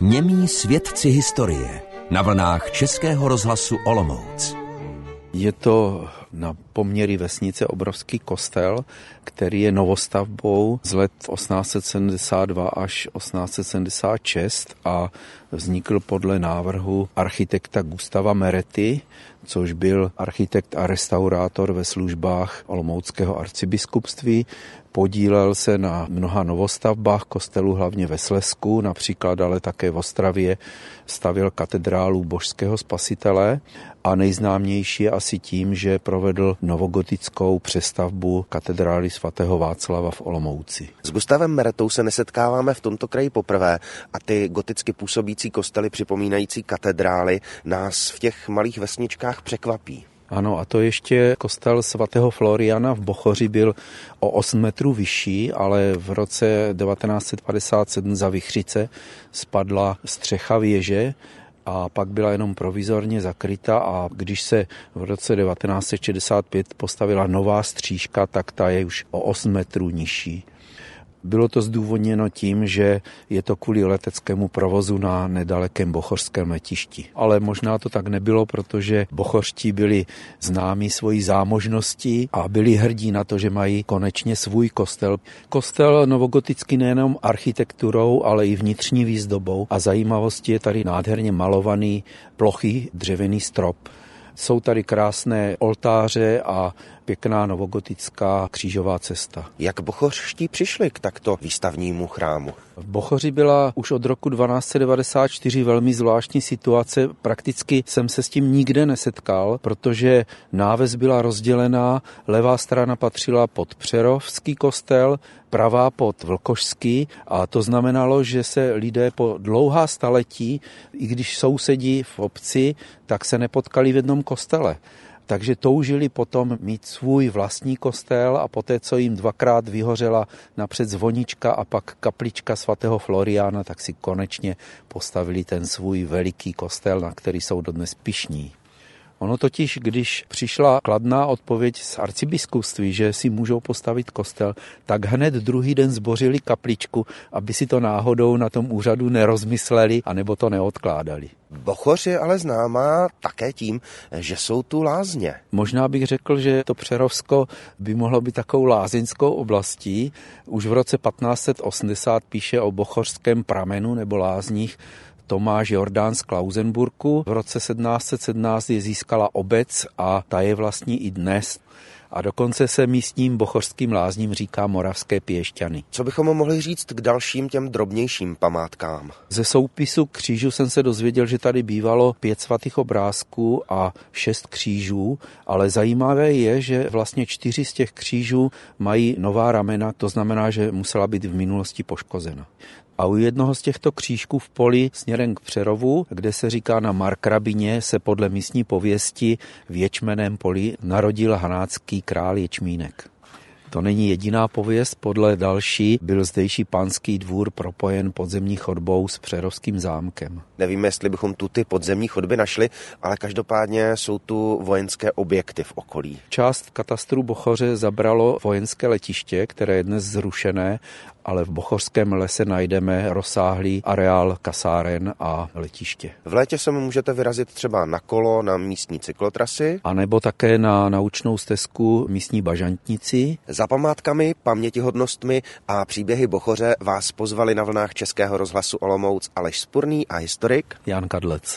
Němí svědci historie na vlnách Českého rozhlasu Olomouc. Je to na poměry vesnice obrovský kostel, který je novostavbou z let 1872 až 1876 a vznikl podle návrhu architekta Gustava Merety, což byl architekt a restaurátor ve službách Olomouckého arcibiskupství. Podílel se na mnoha novostavbách kostelů, hlavně ve Slesku, například ale také v Ostravě stavil katedrálu božského spasitele a nejznámější je asi tím, že provedl novogotickou přestavbu katedrály svatého Václava v Olomouci. S Gustavem Meretou se nesetkáváme v tomto kraji poprvé a ty goticky působící kostely připomínající katedrály nás v těch malých vesničkách překvapí. Ano, a to ještě kostel svatého Floriana v Bochoři byl o 8 metrů vyšší, ale v roce 1957 za Vychřice spadla střecha věže a pak byla jenom provizorně zakryta a když se v roce 1965 postavila nová střížka, tak ta je už o 8 metrů nižší. Bylo to zdůvodněno tím, že je to kvůli leteckému provozu na nedalekém bochorském letišti. Ale možná to tak nebylo, protože bochorští byli známí svojí zámožností a byli hrdí na to, že mají konečně svůj kostel. Kostel novogotický nejenom architekturou, ale i vnitřní výzdobou a zajímavostí je tady nádherně malovaný plochý dřevěný strop. Jsou tady krásné oltáře a pěkná novogotická křížová cesta. Jak bochořští přišli k takto výstavnímu chrámu? V Bochoři byla už od roku 1294 velmi zvláštní situace. Prakticky jsem se s tím nikde nesetkal, protože náves byla rozdělená. Levá strana patřila pod Přerovský kostel, pravá pod Vlkošský a to znamenalo, že se lidé po dlouhá staletí, i když sousedí v obci, tak se nepotkali v jednom kostele takže toužili potom mít svůj vlastní kostel a poté, co jim dvakrát vyhořela napřed zvonička a pak kaplička svatého Floriána, tak si konečně postavili ten svůj veliký kostel, na který jsou dodnes pišní. Ono totiž, když přišla kladná odpověď z arcibiskupství, že si můžou postavit kostel, tak hned druhý den zbořili kapličku, aby si to náhodou na tom úřadu nerozmysleli, anebo to neodkládali. Bochoř je ale známá také tím, že jsou tu lázně. Možná bych řekl, že to Přerovsko by mohlo být takovou lázeňskou oblastí. Už v roce 1580 píše o bochořském pramenu nebo lázních Tomáš Jordán z Klausenburku. V roce 1717 je získala obec a ta je vlastní i dnes a dokonce se místním bochořským lázním říká Moravské pěšťany. Co bychom mohli říct k dalším těm drobnějším památkám? Ze soupisu křížů jsem se dozvěděl, že tady bývalo pět svatých obrázků a šest křížů, ale zajímavé je, že vlastně čtyři z těch křížů mají nová ramena, to znamená, že musela být v minulosti poškozena. A u jednoho z těchto křížků v poli směrem k Přerovu, kde se říká na Markrabině, se podle místní pověsti v Ječmeném poli narodil hanácký král Ječmínek. To není jediná pověst, podle další byl zdejší panský dvůr propojen podzemní chodbou s Přerovským zámkem. Nevíme, jestli bychom tu ty podzemní chodby našli, ale každopádně jsou tu vojenské objekty v okolí. Část katastru Bochoře zabralo vojenské letiště, které je dnes zrušené ale v Bochořském lese najdeme rozsáhlý areál kasáren a letiště. V létě se můžete vyrazit třeba na kolo na místní cyklotrasy. A nebo také na naučnou stezku místní bažantnici. Za památkami, pamětihodnostmi a příběhy Bochoře vás pozvali na vlnách Českého rozhlasu Olomouc Aleš Spurný a historik Jan Kadlec.